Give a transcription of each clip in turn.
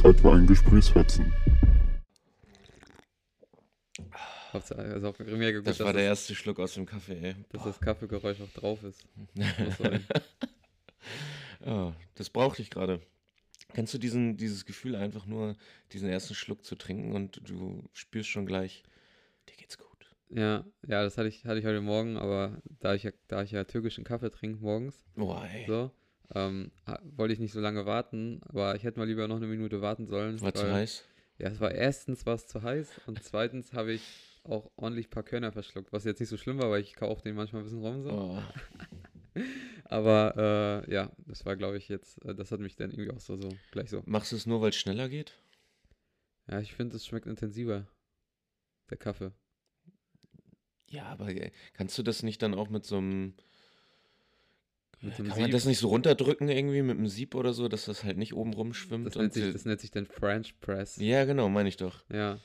Zeit für einen Gesprächsfetzen. Hauptsache, also auch mega gut, Das dass, war der das, erste Schluck aus dem Kaffee, ey. dass das Kaffeegeräusch auch drauf ist. Ja, das brauchte ich gerade. Kennst du diesen, dieses Gefühl, einfach nur diesen ersten Schluck zu trinken und du spürst schon gleich, dir geht's gut. ja, ja, das hatte ich, hatte ich heute Morgen, aber da ich ja, da ich ja türkischen Kaffee trinke morgens, Boah, ey. so, ähm, wollte ich nicht so lange warten, aber ich hätte mal lieber noch eine Minute warten sollen. War zu weil- heiß? Ja, es war erstens was zu heiß und zweitens habe ich auch ordentlich ein paar Körner verschluckt, was jetzt nicht so schlimm war, weil ich kaufe den manchmal ein bisschen rum so. Oh. Aber äh, ja, das war, glaube ich, jetzt, äh, das hat mich dann irgendwie auch so, so gleich so. Machst du es nur, weil es schneller geht? Ja, ich finde, es schmeckt intensiver, der Kaffee. Ja, aber ey, kannst du das nicht dann auch mit so einem. Kann man Sieb. das nicht so runterdrücken irgendwie mit einem Sieb oder so, dass das halt nicht oben rumschwimmt? Das nennt, sich, das nennt sich dann French Press. ja, genau, meine ich doch. Ja.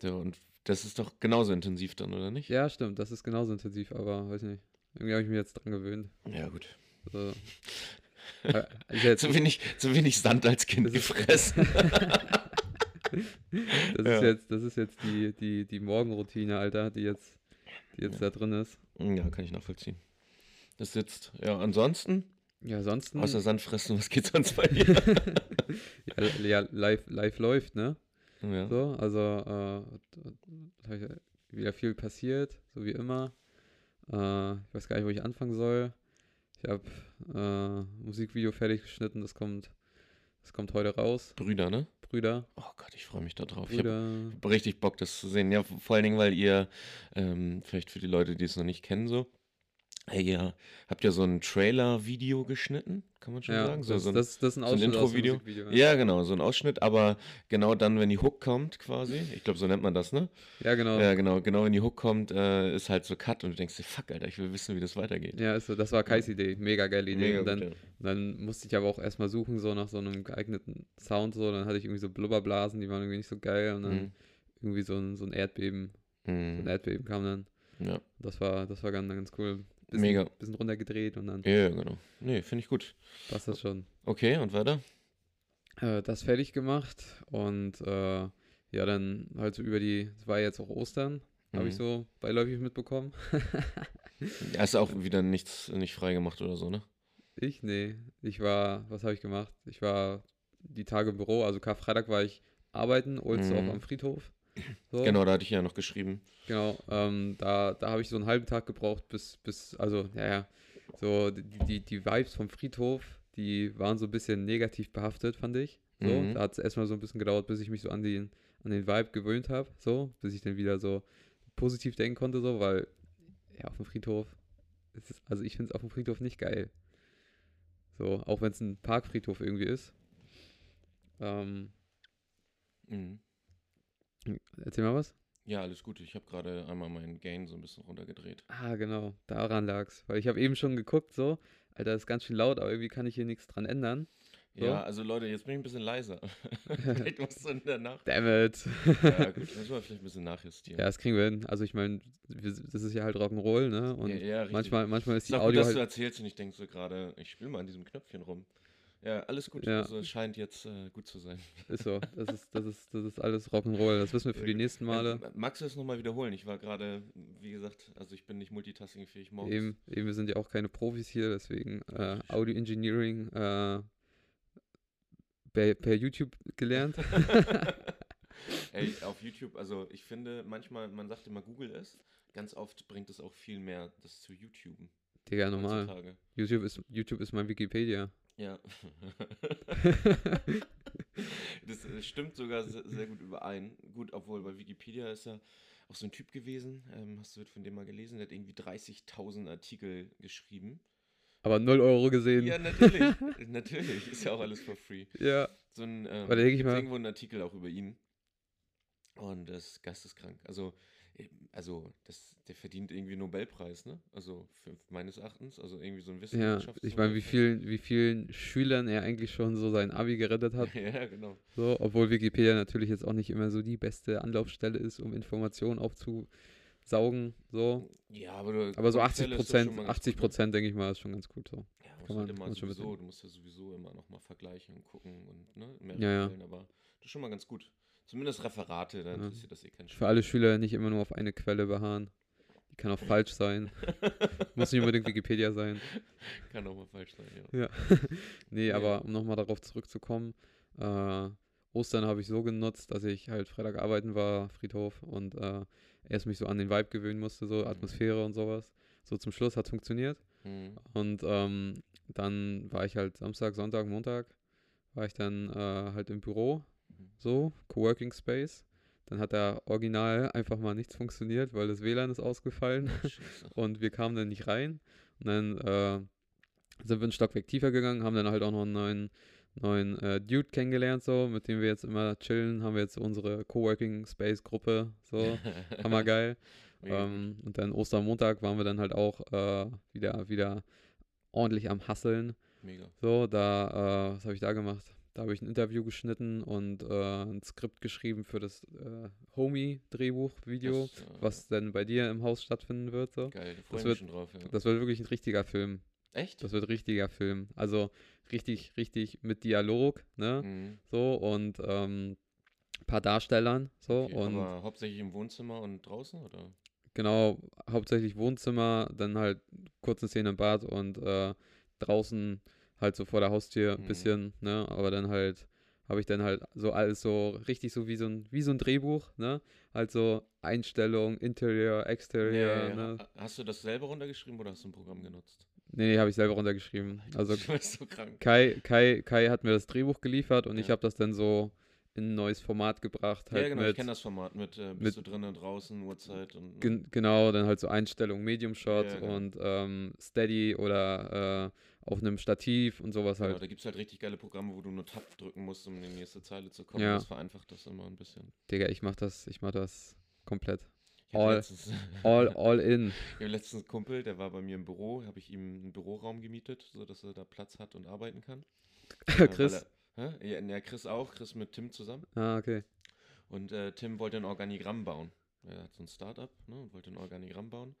So, und das ist doch genauso intensiv dann, oder nicht? ja, stimmt, das ist genauso intensiv, aber weiß nicht. Irgendwie habe ich mich jetzt dran gewöhnt. Ja, gut. So. Äh, Zu wenig, zu wenig Sand als Kind Das gefressen. das, Ja. ist jetzt, das ist jetzt die, die, die Morgenroutine, Alter, die jetzt, die jetzt Ja. da drin ist. ja, kann ich nachvollziehen. Das sitzt. Ja, ansonsten, Ja, ansonsten. außer Sand fressen, was geht sonst bei dir? ja, ja, live, live läuft, ne? ja. So, also äh, ich wieder viel passiert, so wie immer. Äh, ich weiß gar nicht, wo ich anfangen soll. Ich habe äh, Musikvideo fertig geschnitten, das kommt, das kommt heute raus. Brüder, ne? Brüder, Oh Gott, ich freue mich da drauf. Ich habe richtig Bock, das zu sehen. Ja, vor allen Dingen, weil ihr, ähm, vielleicht für die Leute, die es noch nicht kennen, so, hey, ihr habt ja so ein Trailer-Video geschnitten, kann man schon Ja, sagen. So, das, so ein, das, das ist ein so ein Ausschnitt aus dem Intro-Video. Musikvideo. ja, genau, so ein Ausschnitt, aber genau dann, wenn die Hook kommt, quasi, ich glaube, so nennt man das, ne? ja, genau. Ja, genau, genau, wenn die Hook kommt, äh, ist halt so Cut und du denkst dir, fuck, Alter, ich will wissen, wie das weitergeht. Ja, ist so, das war Kais Idee, mega geile Idee. Mega und dann, gut, ja. dann musste ich aber auch erstmal suchen, so nach so einem geeigneten Sound, so. Dann hatte ich irgendwie so Blubberblasen, die waren irgendwie nicht so geil. Und dann Mhm. irgendwie so ein, so ein Erdbeben, so ein Mhm. Erdbeben kam dann. Ja. Das war, das war ganz, ganz cool. Bisschen, Mega. Bisschen runtergedreht und dann ja, genau. Nee, finde ich gut. passt das schon. Okay, und weiter? Äh, das fertig gemacht und äh, ja, dann halt so über die, es war jetzt auch Ostern, habe ich Mhm. so beiläufig mitbekommen. Hast du auch wieder nichts nicht frei gemacht oder so, ne? Ich? Nee. Ich war, was habe ich gemacht? Ich war die Tage im Büro, also Karfreitag war ich arbeiten, Ohlsdorf Mhm. am Friedhof. So, Genau, da hatte ich ja noch geschrieben. Genau, ähm, da, da habe ich so einen halben Tag gebraucht, bis, bis, also, ja, ja, so die, die, die Vibes vom Friedhof, die waren so ein bisschen negativ behaftet, fand ich. So, Mhm. da hat es erstmal so ein bisschen gedauert, bis ich mich so an den, an den Vibe gewöhnt habe, so, bis ich dann wieder so positiv denken konnte, so, weil, ja, auf dem Friedhof, es ist, also ich finde es auf dem Friedhof nicht geil. So, auch wenn es ein Parkfriedhof irgendwie ist. Ähm, Mhm. Erzähl mal was. Ja, alles gut. Ich habe gerade einmal meinen Gain so ein bisschen runtergedreht. Ah, genau, daran lag's. Weil ich habe eben schon geguckt, so, Alter, ist ganz schön laut, aber irgendwie kann ich hier nichts dran ändern. So. Ja, also Leute, jetzt bin ich ein bisschen leiser. vielleicht du in der Nacht. Damn it. Ja, gut, müssen wir vielleicht ein bisschen nachjustieren. Ja, das kriegen wir hin. Also ich meine, das ist ja halt Rock'n'Roll, ne? Und ja, ja, richtig. manchmal, manchmal ist die auch gut, Audio dass du halt. erzählst und ich denke so gerade, ich spiele mal an diesem Knöpfchen rum. Ja, alles gut. Ja. Also es scheint jetzt äh, gut zu sein. Ist so. Das ist, das ist, das ist alles Rock'n'Roll. Das wissen wir für die nächsten Male. Äh, magst du es nochmal wiederholen? Ich war gerade, wie gesagt, also ich bin nicht multitaskingfähig morgens. Eben, eben, wir sind ja auch keine Profis hier, deswegen äh, Audio Engineering äh, per, per YouTube gelernt. Ey, auf YouTube, also ich finde manchmal, man sagt immer Google es, ganz oft bringt es auch viel mehr, das zu YouTube. Digga, normal. YouTube ist, YouTube ist mein Wikipedia. Ja. das äh, stimmt sogar sehr, sehr gut überein. Gut, obwohl bei Wikipedia ist ja auch so ein Typ gewesen, ähm, hast du von dem mal gelesen, der hat irgendwie 30.000 Artikel geschrieben. Aber 0 Euro gesehen. Ja, natürlich. natürlich. Ist ja auch alles for free. ja. So ein, ähm, denk ich mal- irgendwo einen Artikel auch über ihn. Und das ist geisteskrank. Also, also das, der verdient irgendwie Nobelpreis, ne? Also für, meines Erachtens. Also irgendwie so ein Ja, Wissenschafts. ich meine, wie vielen, wie vielen Schülern er eigentlich schon so sein Abi gerettet hat. ja, genau. So, obwohl Wikipedia natürlich jetzt auch nicht immer so die beste Anlaufstelle ist, um Informationen aufzusaugen. So. Ja, aber, du, Aber so Quelle 80 ist doch Prozent, schon mal ganz 80 gut, ne? Prozent, denke ich mal, ist schon ganz gut so. Ja, muss kann halt man- immer sowieso, du musst ja sowieso immer nochmal vergleichen und gucken und ne, mehrere Ja, ja. Aber Das ist schon mal ganz gut. Zumindest Referate, dann Ja. interessiert das eh keinen Für alle Schüler nicht immer nur auf eine Quelle beharren. Die kann auch falsch sein. Muss nicht unbedingt Wikipedia sein. Kann auch mal falsch sein, ja. Ja. nee, Ja. aber um nochmal darauf zurückzukommen, äh, Ostern habe ich so genutzt, dass ich halt Freitag arbeiten war, Friedhof, und äh, erst mich so an den Vibe gewöhnen musste, so Atmosphäre und sowas. So zum Schluss hat es funktioniert. Mhm. Und ähm, dann war ich halt Samstag, Sonntag, Montag, war ich dann äh, halt im Büro, Mhm. So, Coworking Space. Dann hat da original einfach mal nichts funktioniert, weil das WLAN ist ausgefallen und wir kamen dann nicht rein. Und dann äh, sind wir ein Stockwerk tiefer gegangen, haben dann halt auch noch einen neuen, neuen äh, Dude kennengelernt, so, mit dem wir jetzt immer chillen. Haben wir jetzt unsere Coworking Space Gruppe, so, hammergeil. Ähm, und dann Ostermontag waren wir dann halt auch äh, wieder, wieder ordentlich am Hasseln. Mega. So, da, äh, was habe ich da gemacht? Da habe ich ein Interview geschnitten und äh, ein Skript geschrieben für das äh, Homie-Drehbuch-Video, äh, was dann bei dir im Haus stattfinden wird. So. Geil, freue ich wird- mich schon drauf, ja. Das wird wirklich ein richtiger Film. Echt? Das wird richtiger Film. Also richtig, richtig mit Dialog, ne? Mhm. So und ähm, paar Darstellern, so Okay, und aber hauptsächlich im Wohnzimmer und draußen, oder? genau, hauptsächlich Wohnzimmer, dann halt kurze Szene im Bad und äh, draußen halt so vor der Haustür ein Mhm. bisschen, ne? Aber dann halt habe ich dann halt so alles so richtig so wie so ein wie so ein Drehbuch, ne? Halt so Einstellung, Interior, Exterior, Ja, ja, ja. ne? Ha- Hast du das selber runtergeschrieben oder hast du ein Programm genutzt? Nee, nee, habe ich selber runtergeschrieben. Also ich so krank. Kai, Kai, Kai hat mir das Drehbuch geliefert und ich habe das dann so in ein neues Format gebracht. Halt ja, genau, ich mit, kenne das Format mit, äh, mit- bist du drinnen, draußen, Uhrzeit und. gen genau, dann halt so Einstellung, Medium Shot genau. und ähm, Steady oder äh, auf einem Stativ und sowas Genau, halt. da gibt es halt richtig geile Programme, wo du nur Tab drücken musst, um in die nächste Zeile zu kommen. Ja. Das vereinfacht das immer ein bisschen. Digga, ich mach das, ich mach das komplett. All- letztens, All, all in. ich habe letztens einen Kumpel, der war bei mir im Büro, habe ich ihm einen Büroraum gemietet, sodass er da Platz hat und arbeiten kann. Äh, Chris. Er, hä? Ja, ja, Chris auch, Chris mit Tim zusammen. Ah, okay. Und äh, Tim wollte ein Organigramm bauen. Er hat so ein Startup ne, und wollte ein Organigramm bauen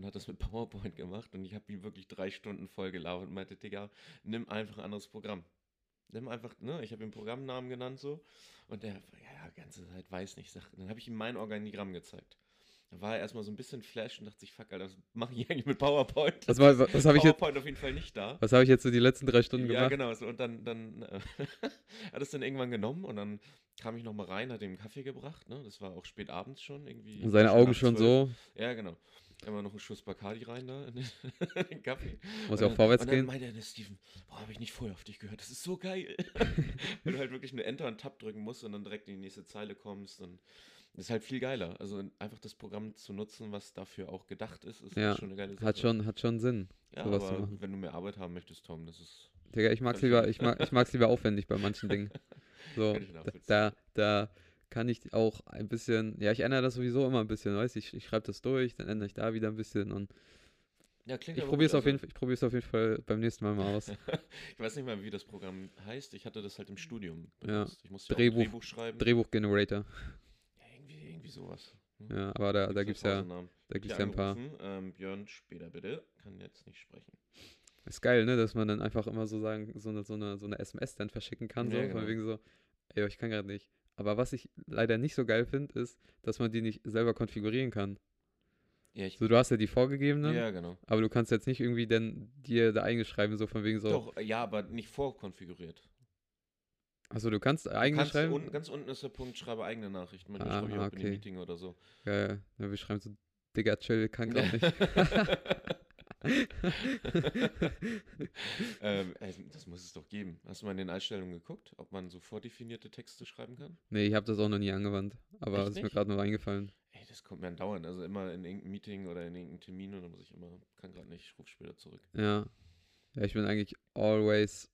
und hat das mit PowerPoint gemacht. Und ich habe ihn wirklich drei Stunden voll gelabert und meinte, Digga, nimm einfach ein anderes Programm. Nimm einfach, ne, ich habe ihm Programmnamen genannt so. Und der, ja, die ganze Zeit weiß nicht. Sag, dann habe ich ihm mein Organigramm gezeigt. Da war er erstmal so ein bisschen flash und dachte sich, fuck, Alter, was mache ich eigentlich mit PowerPoint? Was, war- was, was habe ich jetzt, PowerPoint auf jeden Fall nicht da. was habe ich jetzt so die letzten drei Stunden Ja, gemacht? genau. So, und dann, dann äh, hat es dann irgendwann genommen und dann kam ich nochmal rein, hat ihm einen Kaffee gebracht. Ne? Das war auch spät abends schon irgendwie. Und seine Augen schon 12. so, Ja, genau. Immer noch einen Schuss Bacardi rein da in den, Kaffee. muss ja auch vorwärts und dann gehen. meinte er, Steven, boah, habe ich nicht vorher auf dich gehört. Das ist so geil. Wenn du halt wirklich nur Enter und Tab drücken musst und dann direkt in die nächste Zeile kommst. Und das ist halt viel geiler. Also einfach das Programm zu nutzen, was dafür auch gedacht ist, ist Ja, schon eine geile Sache. Hat schon, hat schon Sinn. ja, sowas zu aber machen. wenn du mehr Arbeit haben möchtest, Tom, das ist Digga, ich mag's lieber, ich mag, ich mag's lieber aufwendig bei manchen Dingen. So, da, da, da kann ich auch ein bisschen, ja, ich ändere das sowieso immer ein bisschen, weißt du, ich, ich schreibe das durch, dann ändere ich da wieder ein bisschen und Ja, klingt ich probiere es auf jeden also- Fall, ich probiere es auf jeden Fall beim nächsten Mal mal aus. ich weiß nicht mal, wie das Programm heißt. Ich hatte das halt im Studium Ja, benutzt. Ich musste ja Drehbuch- ein Drehbuch schreiben. Drehbuch Generator. ja, irgendwie, irgendwie sowas. ne? Ja, aber da, da gibt's ja, Pausennamen. da gibt's ja ein paar. Ähm, Björn, später bitte. Kann jetzt nicht sprechen. Ist geil, ne, dass man dann einfach immer so sagen, so eine, so eine, so eine SMS dann verschicken kann, so, Ja, von genau. wegen so, ey, ich kann gerade nicht. Aber was ich leider nicht so geil finde, ist, dass man die nicht selber konfigurieren kann. Ja, ich, So, du hast ja die vorgegebenen, ja genau. aber du kannst jetzt nicht irgendwie dann dir da eingeschreiben, so von wegen so, Doch, ja, aber nicht vorkonfiguriert. also du kannst eigene kannst schreiben. unten, ganz unten ist der Punkt, schreibe eigene Nachrichten. Manchmal Ah, schreibe ich auch in okay. einem Meeting oder so. Ja, ja, wir schreiben so, Digga, chill, kann grad nicht. ähm, das muss es doch geben. Hast du mal in den Einstellungen geguckt, ob man so vordefinierte Texte schreiben kann? nee, ich habe das auch noch nie angewandt, aber Echt es ist mir gerade nur eingefallen. Ey, das kommt mir andauernd. Also immer in irgendeinem Meeting oder in irgendeinem Termin und dann muss ich immer, kann gerade nicht, ich ruf später zurück. Ja. Ja, ich bin eigentlich always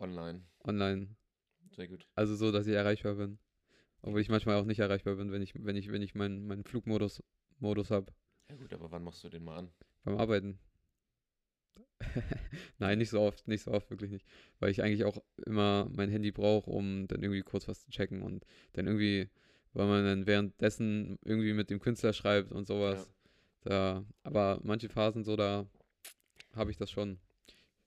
Online. online. Sehr gut. Also so, dass ich erreichbar bin. Obwohl ich manchmal auch nicht erreichbar bin, wenn ich, wenn ich, wenn ich meinen meinen Flugmodus Modus habe Ja gut, aber wann machst du den mal an? beim Arbeiten. Nein, nicht so oft, nicht so oft, wirklich nicht. Weil ich eigentlich auch immer mein Handy brauche, um dann irgendwie kurz was zu checken und dann irgendwie, weil man dann währenddessen irgendwie mit dem Künstler schreibt und sowas. Da, aber manche Phasen so, da habe ich das schon.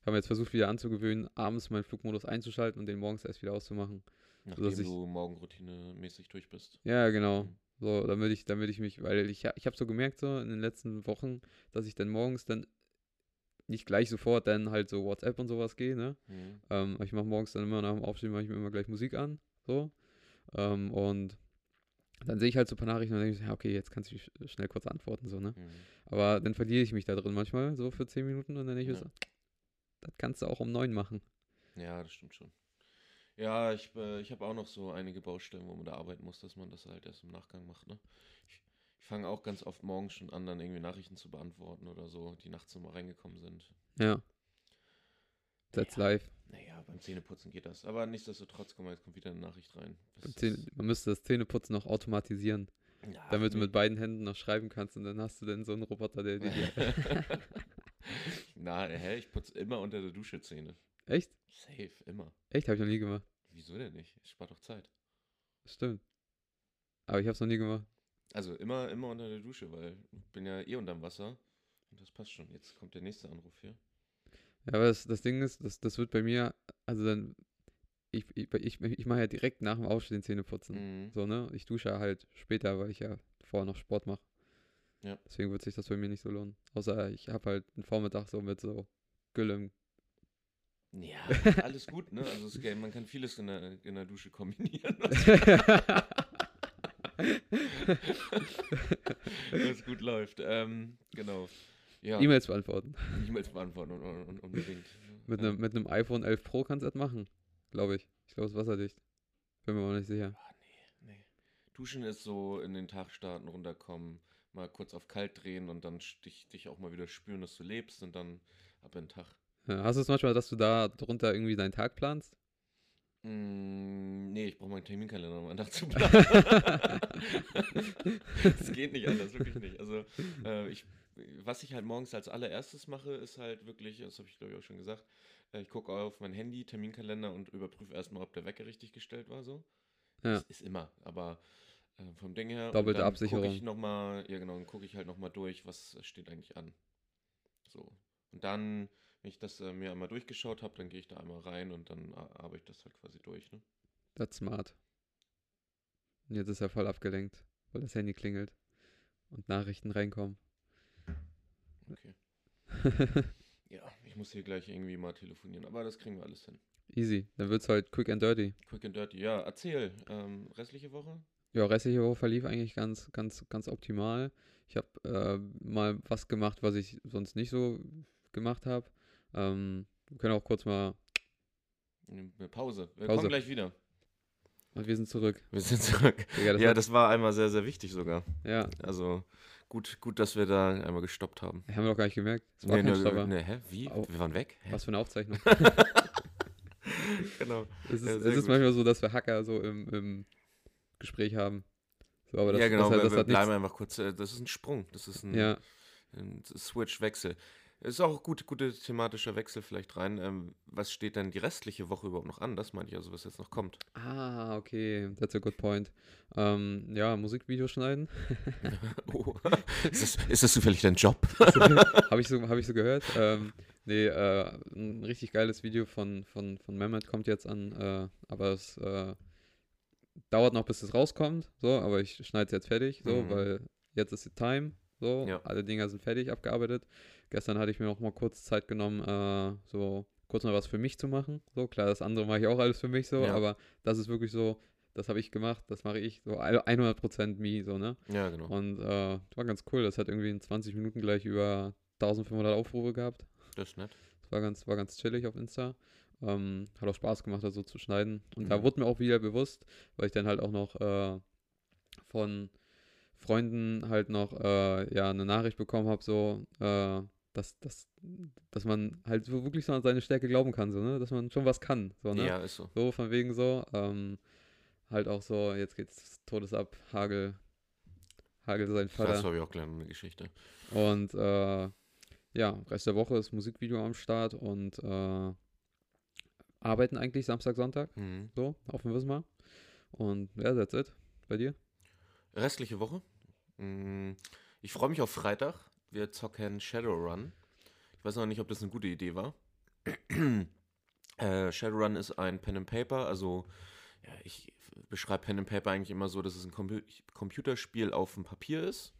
Ich habe jetzt versucht, wieder anzugewöhnen, abends meinen Flugmodus einzuschalten und den morgens erst wieder auszumachen. Nachdem ich- du Morgenroutine mäßig durch bist. Ja, genau. Mhm. So, damit ich, damit ich mich, weil ich, ich habe so gemerkt, so in den letzten Wochen, dass ich dann morgens dann nicht gleich sofort dann halt so WhatsApp und sowas gehe, ne? Mhm. Ähm, ich mache morgens dann immer nach dem Aufstehen, mache ich mir immer gleich Musik an, so. Ähm, und dann sehe ich halt so ein paar Nachrichten und denke ich, ja, okay, jetzt kannst du sch- schnell kurz antworten, so, ne? Mhm. Aber dann verliere ich mich da drin manchmal, so für 10 Minuten und dann denke ich Ja. so, das kannst du auch um 9 machen. Ja, das stimmt schon. Ja, ich, äh, ich habe auch noch so einige Baustellen, wo man da arbeiten muss, dass man das halt erst im Nachgang macht. Ne? Ich, ich fange auch ganz oft morgens schon an, dann irgendwie Nachrichten zu beantworten oder so, die nachts immer reingekommen sind. Ja. That's life. Naja, beim Zähneputzen geht das. Aber nichtsdestotrotz, guck mal, jetzt kommt wieder eine Nachricht rein. Zähne- Man müsste das Zähneputzen noch automatisieren, Ja, damit du nee. mit beiden Händen noch schreiben kannst und dann hast du dann so einen Roboter, der dir Na, hä, ich putze immer unter der Dusche Zähne. Echt? Safe, immer. Echt? Habe ich noch nie gemacht. Wieso denn nicht? Es spart doch Zeit. Stimmt. Aber ich habe es noch nie gemacht. Also immer, immer unter der Dusche, weil ich bin ja eh unterm Wasser. Und das passt schon. Jetzt kommt der nächste Anruf hier. Ja, aber das, das Ding ist, das, das wird bei mir, also dann, ich, ich, ich, ich mache ja direkt nach dem Aufstehen Zähne putzen. Mhm. So, ne? Ich dusche halt später, weil ich ja vorher noch Sport mache. Ja. Deswegen wird sich das bei mir nicht so lohnen. Außer ich habe halt einen Vormittag so mit so Gülle im Ja, alles gut, ne? Also es, geht- man kann vieles in der, in der Dusche kombinieren, was gut läuft. Ähm, genau. Ja, E-Mails beantworten. E-Mails beantworten und, unbedingt. Mit einem mit einem iPhone 11 Pro kannst du das machen. Glaube ich. Ich glaube, es ist wasserdicht. Bin mir aber nicht sicher. Ah, nee, nee. Duschen ist so in den Tag starten, runterkommen, mal kurz auf kalt drehen und dann dich, dich auch mal wieder spüren, dass du lebst und dann ab in den Tag. Ja, hast du es manchmal, dass du da drunter irgendwie deinen Tag planst? Mm, nee, ich brauche meinen Terminkalender, um einen Tag zu planen. Es geht nicht anders, wirklich nicht. Also, äh, ich, was ich halt morgens als allererstes mache, ist halt wirklich, das habe ich glaube ich auch schon gesagt, äh, ich gucke auf mein Handy, Terminkalender und überprüfe erstmal, ob der Wecker richtig gestellt war. So. Ja. Das ist immer, aber äh, vom Ding her. Doppelte dann Absicherung. Gucke ich noch mal, ja genau, dann gucke ich halt nochmal durch, was steht eigentlich an. So. Und dann, wenn ich das äh, mir einmal durchgeschaut habe, dann gehe ich da einmal rein und dann arbeite ich das halt quasi durch. Ne? Das ist smart. Und jetzt ist er voll abgelenkt, weil das Handy klingelt und Nachrichten reinkommen. Okay. Ja, ich muss hier gleich irgendwie mal telefonieren, aber das kriegen wir alles hin. Easy. Dann wird's halt quick and dirty. Quick and dirty. Ja, erzähl. Ähm, restliche Woche? Ja, restliche Woche verlief eigentlich ganz, ganz, ganz optimal. Ich habe äh, mal was gemacht, was ich sonst nicht so gemacht habe. Ähm, wir können auch kurz mal. Eine Pause. Wir Pause. kommen gleich wieder. Und wir sind zurück. Wir sind zurück. Digga, das ja, war- das war einmal sehr, sehr wichtig sogar. ja, Also gut, gut, dass wir da einmal gestoppt haben. haben wir doch gar nicht gemerkt. Das war Nee, kein nee, nee, hä? Wie? Au. Wir waren weg? Hä? Was für eine Aufzeichnung. genau. Es ist, Ja, es ist manchmal so, dass wir Hacker so im, im Gespräch haben. So, aber das, ja, genau. das, hat- wir, das wir hat bleiben nichts. einfach kurz. äh, Das ist ein Sprung. Das ist ein, Ja, ein Switch-Wechsel. Ist auch gut, guter thematischer Wechsel vielleicht rein. Ähm, was steht denn die restliche Woche überhaupt noch an? Das meine ich also, was jetzt noch kommt. ah, okay, that's a good point. Ähm, ja, Musikvideo schneiden. oh. ist, das, ist das zufällig dein Job? Habe ich, so, hab ich so gehört. Ähm, nee, äh, ein richtig geiles Video von, von, von Mehmet kommt jetzt an, äh, aber es äh, dauert noch, bis es rauskommt, so, aber ich schneide es jetzt fertig, so, Mhm. weil jetzt ist die Time, so, Ja. alle Dinger sind fertig, abgearbeitet. Gestern hatte ich mir noch mal kurz Zeit genommen, äh, so kurz mal was für mich zu machen, so, klar, das andere mache ich auch alles für mich, so, Ja. aber das ist wirklich so, das habe ich gemacht, das mache ich, so 100% me, so, ne? ja, genau. Und äh, war ganz cool. Das hat irgendwie in 20 Minuten gleich über 1500 Aufrufe gehabt. Das ist nett. Das war ganz, war ganz chillig auf Insta. Ähm, hat auch Spaß gemacht, da so zu schneiden. Und da Mhm. wurde mir auch wieder bewusst, weil ich dann halt auch noch äh, von Freunden halt noch äh, ja, eine Nachricht bekommen habe, so, äh, dass, dass, dass man halt so wirklich so an seine Stärke glauben kann, so, ne? Dass man schon was kann. So, ne? Ja, ist so. So, von wegen so. Ähm, halt auch so, jetzt geht's Todes ab, Hagel. Hagel sein Vater. Das habe ich auch gleich noch eine Geschichte. Und äh, ja, Rest der Woche ist Musikvideo am Start und äh, arbeiten eigentlich Samstag, Sonntag, Mhm. so, auf dem Wismar. Und ja, that's it. Bei dir? Restliche Woche. Mm, Ich freue mich auf Freitag. Wir zocken Shadowrun. Ich weiß noch nicht, ob das eine gute Idee war. äh, Shadowrun ist ein Pen and Paper, also ja, ich beschreibe Pen and Paper eigentlich immer so, dass es ein Compu Computerspiel auf dem Papier ist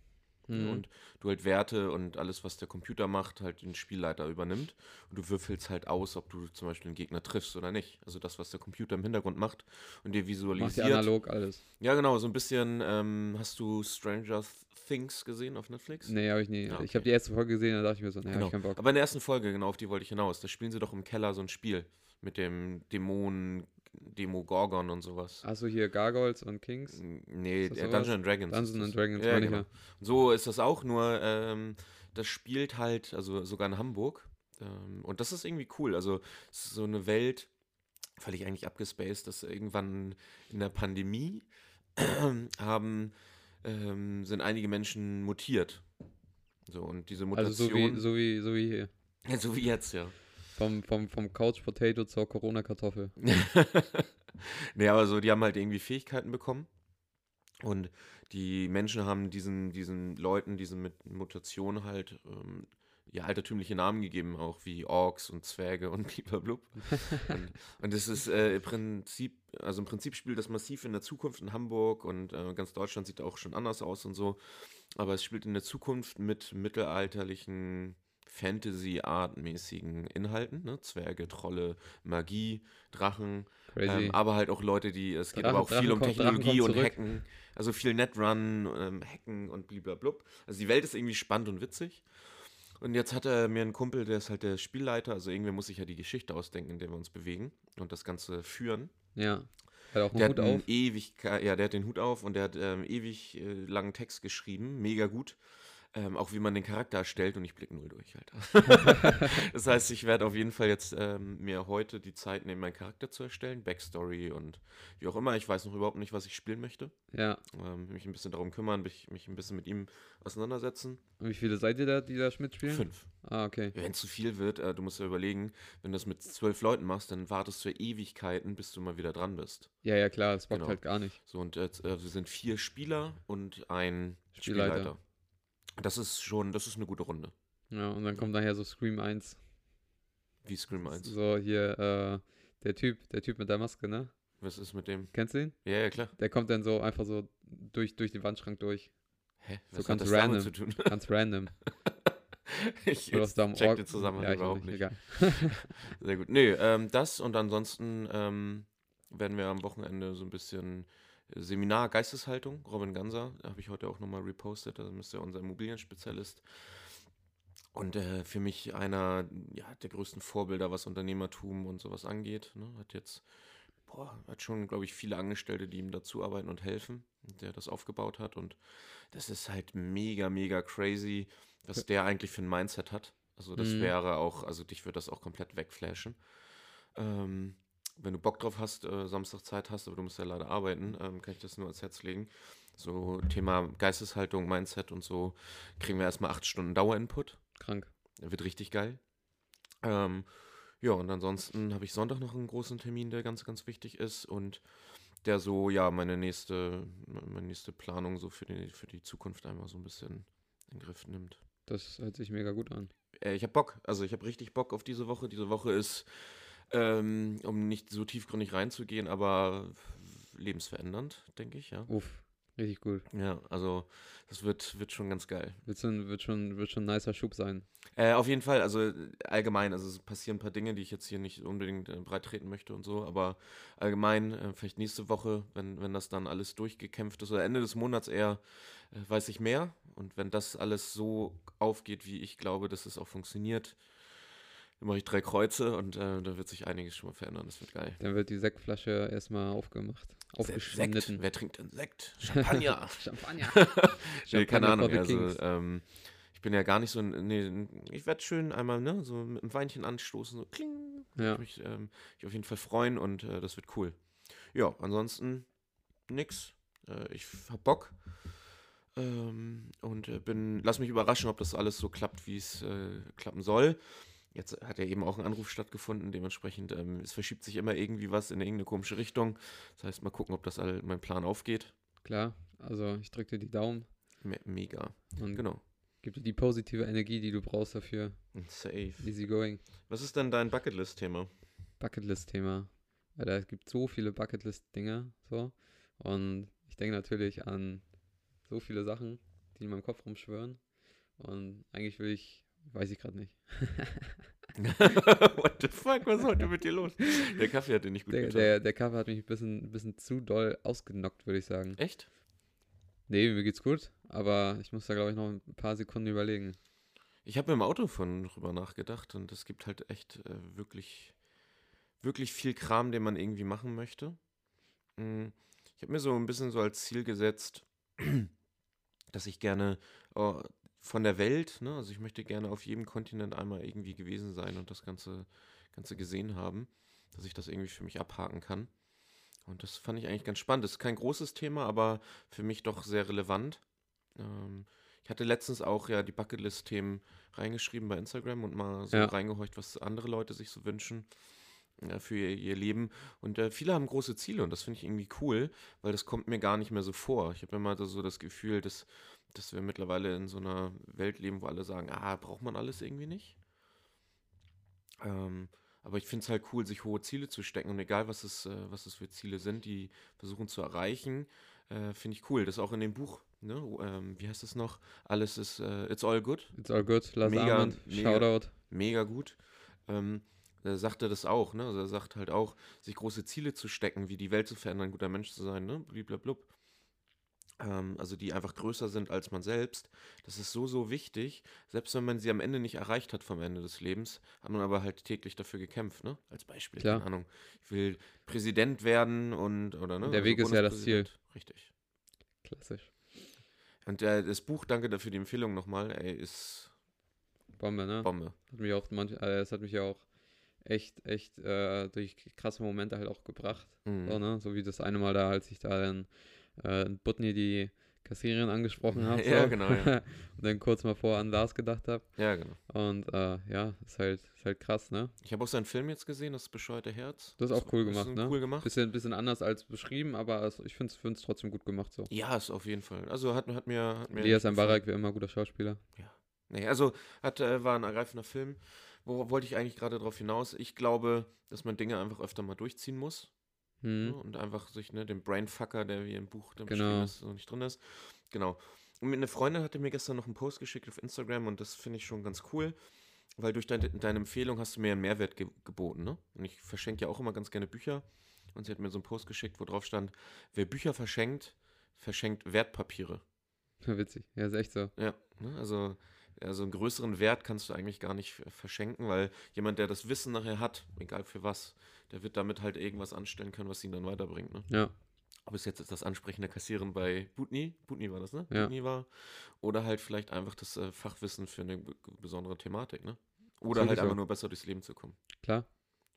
Mhm. und du halt Werte und alles, was der Computer macht, halt den Spielleiter übernimmt. Und du würfelst halt aus, ob du zum Beispiel einen Gegner triffst oder nicht. Also das, was der Computer im Hintergrund macht und dir Macht visualisiert. ja analog alles. Ja, genau, so ein bisschen. Ähm, hast du Stranger Things gesehen auf Netflix? Nee, habe ich nie. Ja, Ich okay. habe die erste Folge gesehen, da dachte ich mir so, nee, hab Genau. ich keinen Bock. Aber in der ersten Folge, genau auf die wollte ich hinaus. Da spielen sie doch im Keller so ein Spiel mit dem Dämonen, Demogorgon und sowas. Achso, hier Gargoyles und Kings. Nee, äh? Dungeons and Dragons. Dungeons and. Dragons, ja, genau. So ist das auch, nur ähm, das spielt halt, also sogar in Hamburg. Ähm, und das ist irgendwie cool. Also es ist so eine Welt, völlig eigentlich abgespaced, dass irgendwann in der Pandemie haben, ähm, sind einige Menschen mutiert. So, und diese Also so wie, Mutation, so wie, so wie hier. ja, so wie jetzt, ja. Vom, vom, vom Couch Potato zur Corona-Kartoffel. nee, aber so, die haben halt irgendwie Fähigkeiten bekommen. Und die Menschen haben diesen, diesen Leuten, diesen mit Mutationen halt, ähm, ja, altertümliche Namen gegeben, auch wie Orks und Zwerge und blablabla. und, und das ist äh, im Prinzip, also im Prinzip spielt das massiv in der Zukunft in Hamburg und äh, ganz Deutschland sieht auch schon anders aus und so. Aber es spielt in der Zukunft mit mittelalterlichen Fantasy-Art-mäßigen Inhalten, ne? Zwerge, Trolle, Magie, Drachen, ähm, aber halt auch Leute, die, es geht Drachen- aber auch viel Drachen um kommt- Technologie und. Hacken, also viel Netrun, ähm, Hacken und bliblablub. Also die Welt ist irgendwie spannend und witzig. Und jetzt hat er mir einen Kumpel, der ist halt der Spielleiter, also irgendwer muss sich ja die Geschichte ausdenken, in der wir uns bewegen und das Ganze führen. ja. Hat auch einen Der Hut hat einen auf. ewig, ja, der hat den Hut auf und der hat ähm, ewig äh, langen Text geschrieben, mega gut. Ähm, auch wie man den Charakter erstellt und ich blick null durch, Alter. das heißt, ich werde auf jeden Fall jetzt ähm, mir heute die Zeit nehmen, meinen Charakter zu erstellen, Backstory und wie auch immer. Ich weiß noch überhaupt nicht, was ich spielen möchte. Ja. Ähm, mich ein bisschen darum kümmern, mich, mich ein bisschen mit ihm auseinandersetzen. Und wie viele seid ihr da, die da mitspielen? Fünf. Ah, okay. Wenn es zu viel wird, äh, du musst ja überlegen, wenn du das mit zwölf Leuten machst, dann wartest du ja Ewigkeiten, bis du mal wieder dran bist. Ja, ja, klar, das bockt Genau. halt gar nicht. So, und jetzt, äh, wir sind vier Spieler und ein Spielleiter. Spielleiter. Das ist schon, das ist eine gute Runde. Ja, und dann kommt nachher so Scream 1. Wie Scream 1. So hier, äh, der Typ, der Typ mit der Maske, ne? Was ist mit dem? Kennst du ihn? Ja, ja, klar. Der kommt dann so einfach so durch, durch den Wandschrank durch. Hä? So Was ganz hat das random. zu tun? Ganz random. ich am check Ort- den Zusammenhang ja, überhaupt nicht. Egal. Sehr gut. Nee, ähm, das und ansonsten ähm, werden wir am Wochenende so ein bisschen Seminar Geisteshaltung, Robin Ganser, habe ich heute auch nochmal repostet, da ist ja unser Immobilienspezialist. Und äh, für mich einer ja, der größten Vorbilder, was Unternehmertum und sowas angeht. Ne? Hat jetzt, boah, hat schon, glaube ich, viele Angestellte, die ihm dazu arbeiten und helfen, der das aufgebaut hat. Und das ist halt mega, mega crazy, was der eigentlich für ein Mindset hat. Also das Mhm. wäre auch, also dich würde das auch komplett wegflashen. Ähm, wenn du Bock drauf hast, äh, Samstag Zeit hast, aber du musst ja leider arbeiten, ähm, kann ich das nur ans Herz legen. So Thema Geisteshaltung, Mindset und so, kriegen wir erstmal acht Stunden Dauerinput. Krank. Wird richtig geil. Ähm, ja, und ansonsten habe ich Sonntag noch einen großen Termin, der ganz, ganz wichtig ist und der so, ja, meine nächste, meine nächste Planung so für die, für die Zukunft einmal so ein bisschen in den Griff nimmt. Das hört sich mega gut an. Äh, ich habe Bock, also ich habe richtig Bock auf diese Woche. Diese Woche ist, ähm, um nicht so tiefgründig reinzugehen, aber lebensverändernd, denke ich, ja. Uff, richtig gut. Ja, also das wird, wird schon ganz geil. Wird schon, wird schon, wird schon ein nicer Schub sein. Äh, auf jeden Fall, also äh, allgemein, also es passieren ein paar Dinge, die ich jetzt hier nicht unbedingt äh, breit treten möchte und so, aber allgemein, äh, vielleicht nächste Woche, wenn, wenn das dann alles durchgekämpft ist, oder Ende des Monats eher, äh, weiß ich mehr. Und wenn das alles so aufgeht, wie ich glaube, dass es auch funktioniert, dann mache ich drei Kreuze und äh, da wird sich einiges schon mal verändern. Das wird geil. Dann wird die Sektflasche erstmal aufgemacht. Aufgeschnitten. Sekt. Wer trinkt denn Sekt? Champagner. Champagner. nee, keine Ahnung. Also, ähm, ich bin ja gar nicht so ein. Nee, ich werde schön einmal, ne, so mit einem Weinchen anstoßen, so kling. Ja. Ich mich, ähm, mich auf jeden Fall freuen und äh, das wird cool. Ja, ansonsten nix. Äh, ich hab Bock. Ähm, und äh, bin, lass mich überraschen, ob das alles so klappt, wie es äh, klappen soll. Jetzt hat ja eben auch ein Anruf stattgefunden, dementsprechend, ähm, es verschiebt sich immer irgendwie was in irgendeine komische Richtung. Das heißt, mal gucken, ob das all mein Plan aufgeht. Klar, also ich drücke dir die Daumen Me mega. und Genau. gib dir die positive Energie, die du brauchst dafür. Safe. Easy going. Was ist denn dein Bucketlist-Thema? Bucketlist-Thema. Weil da gibt so viele Bucketlist-Dinge, so. Und ich denke natürlich an so viele Sachen, die in meinem Kopf rumschwören. Und eigentlich will ich, weiß ich gerade nicht. What the fuck, was ist heute mit dir los? Der Kaffee hat dir nicht gut Der, getan. der, der Kaffee hat mich ein bisschen, ein bisschen zu doll ausgenockt, würde ich sagen. Echt? Nee, mir geht's gut, aber ich muss da, glaube ich, noch ein paar Sekunden überlegen. Ich habe im Auto von drüber nachgedacht und es gibt halt echt äh, wirklich, wirklich viel Kram, den man irgendwie machen möchte. Mm, Ich habe mir so ein bisschen so als Ziel gesetzt, dass ich gerne äh, von der Welt, ne, also ich möchte gerne auf jedem Kontinent einmal irgendwie gewesen sein und das Ganze, Ganze gesehen haben, dass ich das irgendwie für mich abhaken kann. Und das fand ich eigentlich ganz spannend. Das ist kein großes Thema, aber für mich doch sehr relevant. Ähm, ich hatte letztens auch ja die Bucketlist-Themen reingeschrieben bei Instagram und mal so Ja. reingehorcht, was andere Leute sich so wünschen äh, für ihr, ihr Leben. Und äh, viele haben große Ziele und das finde ich irgendwie cool, weil das kommt mir gar nicht mehr so vor. Ich habe immer so das Gefühl, dass, dass wir mittlerweile in so einer Welt leben, wo alle sagen, ah, braucht man alles irgendwie nicht. Ähm, aber ich finde es halt cool, sich hohe Ziele zu stecken und egal, was es, äh, was es für Ziele sind, die versuchen zu erreichen, äh, finde ich cool. Das ist auch in dem Buch, ne? wo, ähm, wie heißt es noch? Alles ist, äh, it's all good. It's all good, Lars Mega, Armand, mega. Shoutout. Mega gut. Ähm, da sagt er das auch, ne? Also er sagt halt auch, sich große Ziele zu stecken, wie die Welt zu verändern, ein guter Mensch zu sein, ne? Bliblablub. Ähm, also die einfach größer sind als man selbst. Das ist so, so wichtig. Selbst wenn man sie am Ende nicht erreicht hat vom Ende des Lebens, hat man aber halt täglich dafür gekämpft, ne? Als Beispiel, Klar. keine Ahnung. Ich will Präsident werden und, oder ne? Der Weg ist ja das Ziel. Richtig. Klassisch. Und äh, das Buch, danke dafür die Empfehlung nochmal, ey, ist Bombe, ne? Bombe. Hat mich auch manch, äh, es hat mich ja auch echt, echt äh, durch krasse Momente halt auch gebracht. Mhm. So, ne? so wie das eine Mal da, als ich da dann äh, in Butney die Kassiererin angesprochen habe. Ja, so. genau, ja. Und dann kurz mal vor an Lars gedacht habe. Ja, genau. Und äh, ja, ist halt, ist halt krass, ne? Ich habe auch seinen Film jetzt gesehen, das bescheuerte Herz. Das ist auch cool gemacht, ne? Cool gemacht. Bisschen, bisschen anders als beschrieben, aber es, ich finde es trotzdem gut gemacht so. Ja, ist auf jeden Fall. Also hat, hat mir. Hat mir Elias wie immer, guter Schauspieler. Nee, also hat, äh, war ein ergreifender Film. Wo wollte ich eigentlich gerade drauf hinaus? Ich glaube, dass man Dinge einfach öfter mal durchziehen muss. Hm. Und einfach sich, ne, den Brainfucker, der wie im Buch dann Genau. beschrieben ist, so nicht drin ist. Genau. Und eine Freundin hatte mir gestern noch einen Post geschickt auf Instagram und das finde ich schon ganz cool, weil durch dein, deine Empfehlung hast du mir einen Mehrwert ge geboten, ne? Und ich verschenke ja auch immer ganz gerne Bücher. Und sie hat mir so einen Post geschickt, wo drauf stand, wer Bücher verschenkt, verschenkt Wertpapiere. Witzig. Ja, ist echt so. Ja, ne? also, also einen größeren Wert kannst du eigentlich gar nicht verschenken, weil jemand, der das Wissen nachher hat, egal für was, der wird damit halt irgendwas anstellen können, was ihn dann weiterbringt. Ne? Ja. Ob es jetzt das Ansprechen der Kassiererin bei Butni, Butni war das, ne? Ja. Butni war, oder halt vielleicht einfach das äh, Fachwissen für eine besondere Thematik, ne? Oder halt einfach so. nur besser durchs Leben zu kommen. Klar.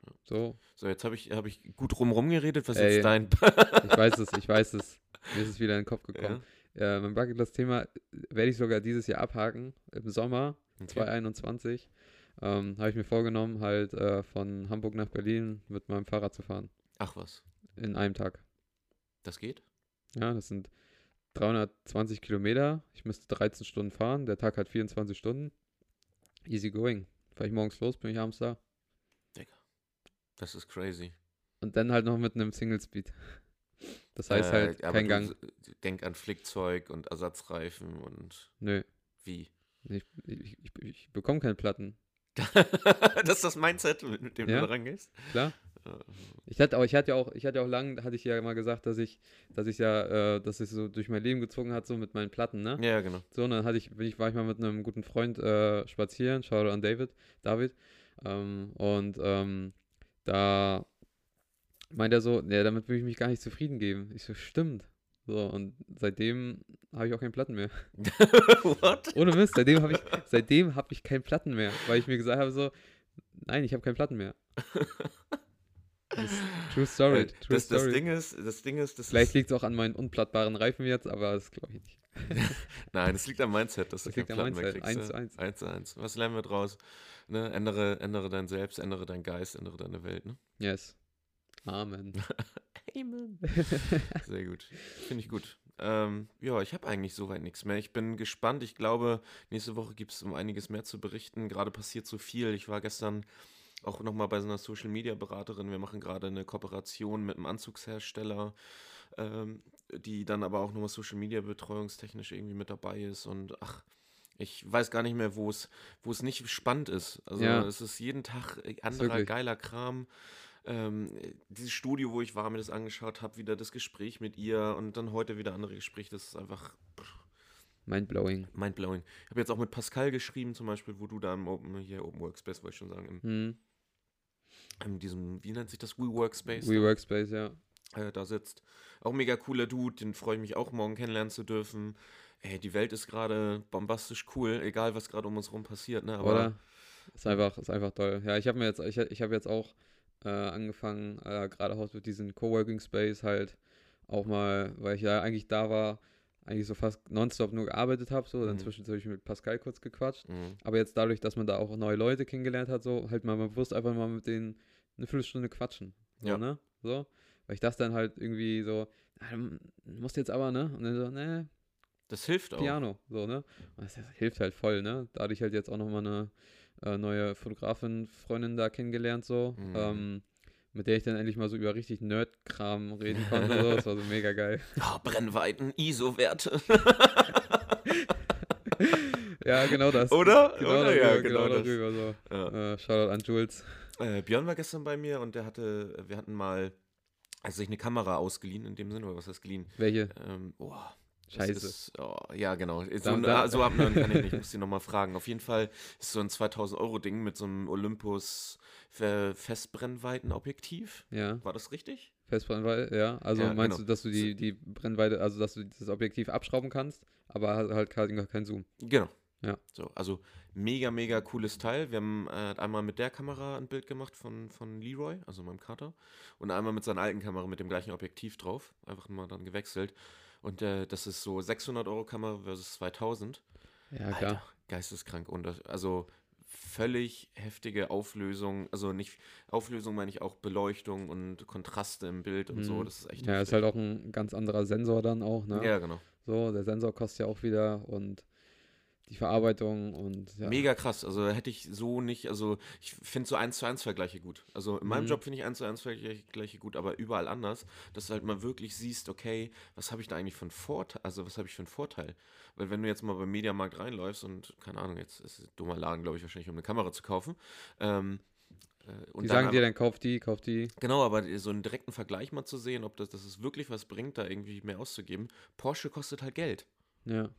Ja. So, So, jetzt habe ich, hab ich gut rumrum geredet, was Ey. jetzt dein. ich weiß es, ich weiß es. Mir ist es wieder in den Kopf gekommen. ja? Äh, mein Bucketlist-Thema werde ich sogar dieses Jahr abhaken, im Sommer Okay. 2021. Ähm, Habe ich mir vorgenommen, halt äh, von Hamburg nach Berlin mit meinem Fahrrad zu fahren. Ach was, In einem Tag. das geht? Ja, das sind 320 Kilometer. Ich müsste 13 Stunden fahren. Der Tag hat 24 Stunden. Easy going. Fahre ich morgens los, bin ich abends da. Das ist crazy. Und dann halt noch mit einem Single Speed. Das heißt halt Äh, aber kein du Gang. Denk an Flickzeug und Ersatzreifen und Nö. wie. Ich, ich, ich, ich bekomme keine Platten. das ist das Mindset, mit mit dem Ja. du da rangehst. Klar. Äh, Ich hatte auch, ich hatte ja auch, ich hatte auch lang, hatte ich ja mal gesagt, dass ich, dass ich ja, äh, dass ich so durch mein Leben gezogen hat, so mit meinen Platten, ne? Ja, genau. So, und dann hatte ich, ich, war ich mal mit einem guten Freund äh, spazieren, Shoutout an David, David. Ähm, und ähm, da meint er so, ja, damit will ich mich gar nicht zufrieden geben. Ich so, stimmt. So, und seitdem habe ich auch keinen Platten mehr. What? Ohne Mist, seitdem habe ich, seitdem habe ich keinen Platten mehr, weil ich mir gesagt habe, so, nein, ich habe keinen Platten mehr. Das true story, Äh, true das, das story. Ding ist, das Ding ist, das Vielleicht liegt es auch an meinen unplattbaren Reifen jetzt, aber das glaube ich nicht. nein, das liegt am Mindset, dass Das du liegt keine am Platten mehr kriegst. Eins zu eins. Eins zu eins. Was lernen wir draus? Ne? Ändere, ändere dein Selbst, ändere deinen Geist, ändere deine Welt. Ne? Yes. Amen. Amen. Sehr gut. Finde ich gut. Ähm, ja, ich habe eigentlich soweit nichts mehr. Ich bin gespannt. Ich glaube, nächste Woche gibt es um einiges mehr zu berichten. Gerade passiert so viel. Ich war gestern auch nochmal bei so einer Social Media Beraterin. Wir machen gerade eine Kooperation mit einem Anzugshersteller, ähm, die dann aber auch nochmal Social Media betreuungstechnisch irgendwie mit dabei ist. Und ach, ich weiß gar nicht mehr, wo es, wo es nicht spannend ist. Also Ja. es ist jeden Tag äh, anderer geiler Kram. Ähm, dieses Studio, wo ich war, mir das angeschaut habe, wieder das Gespräch mit ihr und dann heute wieder andere Gespräche, das ist einfach Mindblowing. mindblowing. Ich habe jetzt auch mit Pascal geschrieben, zum Beispiel, wo du da im Open, hier Open Workspace, wollte ich schon sagen, im, Hm. in diesem, wie nennt sich das, WeWorkspace, WeWorkspace, ja. äh, da sitzt. Auch mega cooler Dude, den freue ich mich auch morgen kennenlernen zu dürfen. Ey, die Welt ist gerade bombastisch cool, egal was gerade um uns rum passiert, ne? Aber Oder? Ist einfach, ist einfach toll. Ja, ich habe mir jetzt, ich, ich habe jetzt auch äh, angefangen, äh, gerade auch mit diesem Coworking Space halt auch mal, weil ich ja eigentlich da war, eigentlich so fast nonstop nur gearbeitet habe, so, dann Mhm. zwischendurch mit Pascal kurz gequatscht. mh, Aber jetzt dadurch, dass man da auch neue Leute kennengelernt hat, so, halt mal bewusst einfach mal mit denen eine Viertelstunde quatschen. So, Ja. ne? So. Weil ich dachte dann halt irgendwie so, ah, musst jetzt aber, ne? Und dann so, ne, das hilft auch. Piano, so, ne? Und das hilft halt voll, ne? Da hatte ich halt jetzt auch nochmal eine äh, neue Fotografin, Freundin da kennengelernt, so, Mhm. ähm, mit der ich dann endlich mal so über richtig Nerd-Kram reden konnte, so. Das war so mega geil. Ah, Brennweiten, ISO-Werte. Ja, genau das. Oder? Genau Oder? darüber, Ja, genau, genau das. darüber, so. Ja. Äh, Shoutout an Jules. Äh, Björn war gestern bei mir und der hatte, wir hatten mal, also sich eine Kamera ausgeliehen in dem Sinne, oder was heißt geliehen? Welche? Ähm, boah, Scheiße. Ist, oh, ja, genau. So, Dann- dann- so abnehmen kann ich nicht, muss ihn nochmal fragen. Auf jeden Fall ist so ein 2000-Euro-Ding mit so einem Olympus Fe- Festbrennweitenobjektiv. Ja, War das richtig? Festbrennweite, ja. Also Ja, meinst genau. du, dass du die, die Brennweite, also dass du das Objektiv abschrauben kannst, aber halt halt kein, kein Zoom. Genau. Ja. So, also mega, mega cooles Teil. Wir haben äh, einmal mit der Kamera ein Bild gemacht von, von Leroy, also meinem Kater, und einmal mit seiner alten Kamera mit dem gleichen Objektiv drauf. Einfach mal dann gewechselt. Und äh, das ist so 600 Euro Kamera versus 2000. Ja, Alter, klar. geisteskrank. Und also völlig heftige Auflösung. Also nicht Auflösung meine ich auch Beleuchtung und Kontraste im Bild und so. Mhm. Das ist echt Ja, ist heftig. halt auch ein ganz anderer Sensor dann auch, ne? Ja, genau. So, der Sensor kostet ja auch wieder und die Verarbeitung und ja. Mega krass. Also hätte ich so nicht, also ich finde so 1 zu 1 Vergleiche gut. Also in meinem Mhm. Job finde ich 1 zu 1 Vergleiche gut, aber überall anders, dass du halt mal wirklich siehst, okay, was habe ich da eigentlich für einen Vorteil, also was habe ich für einen Vorteil? Weil wenn du jetzt mal beim Mediamarkt reinläufst und, keine Ahnung, jetzt ist es ein dummer Laden, glaube ich, wahrscheinlich, um eine Kamera zu kaufen. Ähm, äh, und die sagen aber- dir dann, kauf die, kauf die. Genau, aber so einen direkten Vergleich mal zu sehen, ob das, dass es wirklich was bringt, da irgendwie mehr auszugeben. Porsche kostet halt Geld. Ja,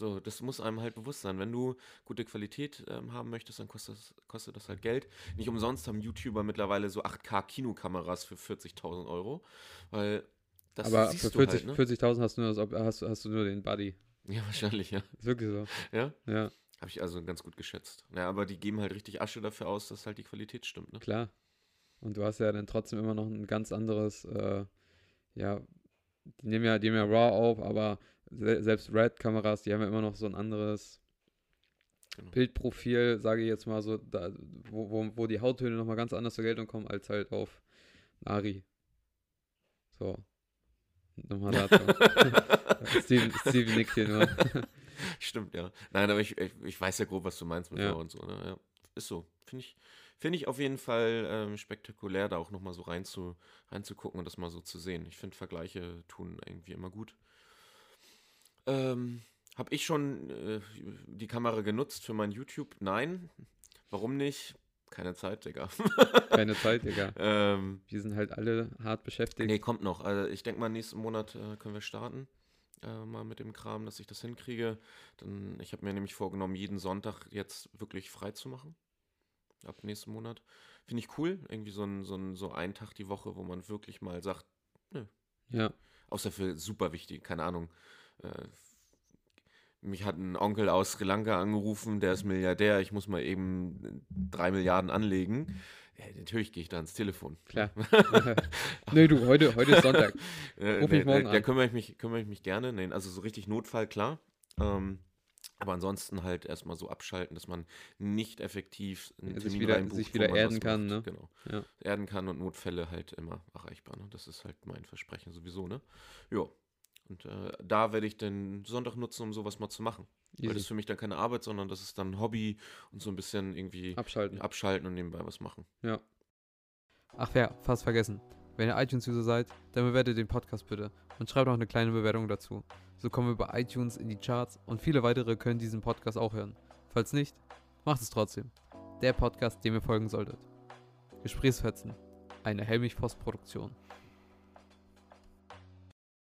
So, das muss einem halt bewusst sein. Wenn du gute Qualität ähm, haben möchtest, dann kostet das, kostet das halt Geld. Nicht umsonst haben YouTuber mittlerweile so 8K-Kinokameras für 40.000 Euro, weil das aber siehst für du 40 halt, ne? 40.000 hast, du nur hast, hast du nur den Buddy. Ja, wahrscheinlich, ja. Ist wirklich so. Ja, Ja, habe ich also ganz gut geschätzt. Ja, aber die geben halt richtig Asche dafür aus, dass halt die Qualität stimmt, ne? klar. Und du hast ja dann trotzdem immer noch ein ganz anderes, äh, ja, die nehmen ja, die nehmen ja RAW auf, aber se selbst Red-Kameras, die haben ja immer noch so ein anderes Genau. Bildprofil, sage ich jetzt mal so, da, wo, wo, wo die Hauttöne nochmal ganz anders zur Geltung kommen, als halt auf Ari. So. Nochmal dazu. Steven, Steven nickt hier nur. Stimmt, ja. Nein, aber ich, ich, ich weiß ja grob, was du meinst mit Ja. RAW und so, ne? Ja, ist so. Finde ich, finde ich auf jeden Fall ähm, spektakulär, da auch nochmal so rein zu, reinzugucken und das mal so zu sehen. Ich finde, Vergleiche tun irgendwie immer gut. Ähm, habe ich schon äh, die Kamera genutzt für mein YouTube? Nein. Warum nicht? Keine Zeit, Digga. Keine Zeit, Digga. ähm, Wir sind halt alle hart beschäftigt. Nee, kommt noch. Also ich denke mal, nächsten Monat äh, können wir starten. Äh, mal mit dem Kram, dass ich das hinkriege. Dann, ich habe mir nämlich vorgenommen, jeden Sonntag jetzt wirklich frei zu machen. Ab nächsten Monat. Finde ich cool. Irgendwie so ein, so ein so ein Tag die Woche, wo man wirklich mal sagt, Ja, außer für super wichtig, keine Ahnung. Äh, mich hat ein Onkel aus Sri Lanka angerufen, der ist Milliardär, ich muss mal eben drei Milliarden anlegen. Ja, natürlich gehe ich da ans Telefon. klar. nee, du, heute, heute ist Sonntag. Äh, Ruf nee, mich morgen da, da an. kümmere ich mich, kümmere ich mich gerne. Nee, also so richtig Notfall, klar. Ähm, aber ansonsten halt erstmal so abschalten, dass man nicht effektiv einen Ja, sich wieder- reinbucht, sich wieder erden kann, macht. ne? Genau. Ja. Erden kann und Notfälle halt immer erreichbar. Ne? Das ist halt mein Versprechen sowieso, ne? Ja. Und äh, da werde ich den Sonntag nutzen, um sowas mal zu machen. Weil das ist Easy. für mich dann keine Arbeit, sondern das ist dann Hobby und so ein bisschen irgendwie Abschalten. abschalten und nebenbei was machen. Ja. Ach ja, fast vergessen. Wenn ihr iTunes-User seid, dann bewertet den Podcast bitte und schreibt noch eine kleine Bewertung dazu. So kommen wir bei iTunes in die Charts und viele weitere können diesen Podcast auch hören. Falls nicht, macht es trotzdem. Der Podcast, dem ihr folgen solltet. Gesprächsfetzen. Eine Helmich-Post-Produktion.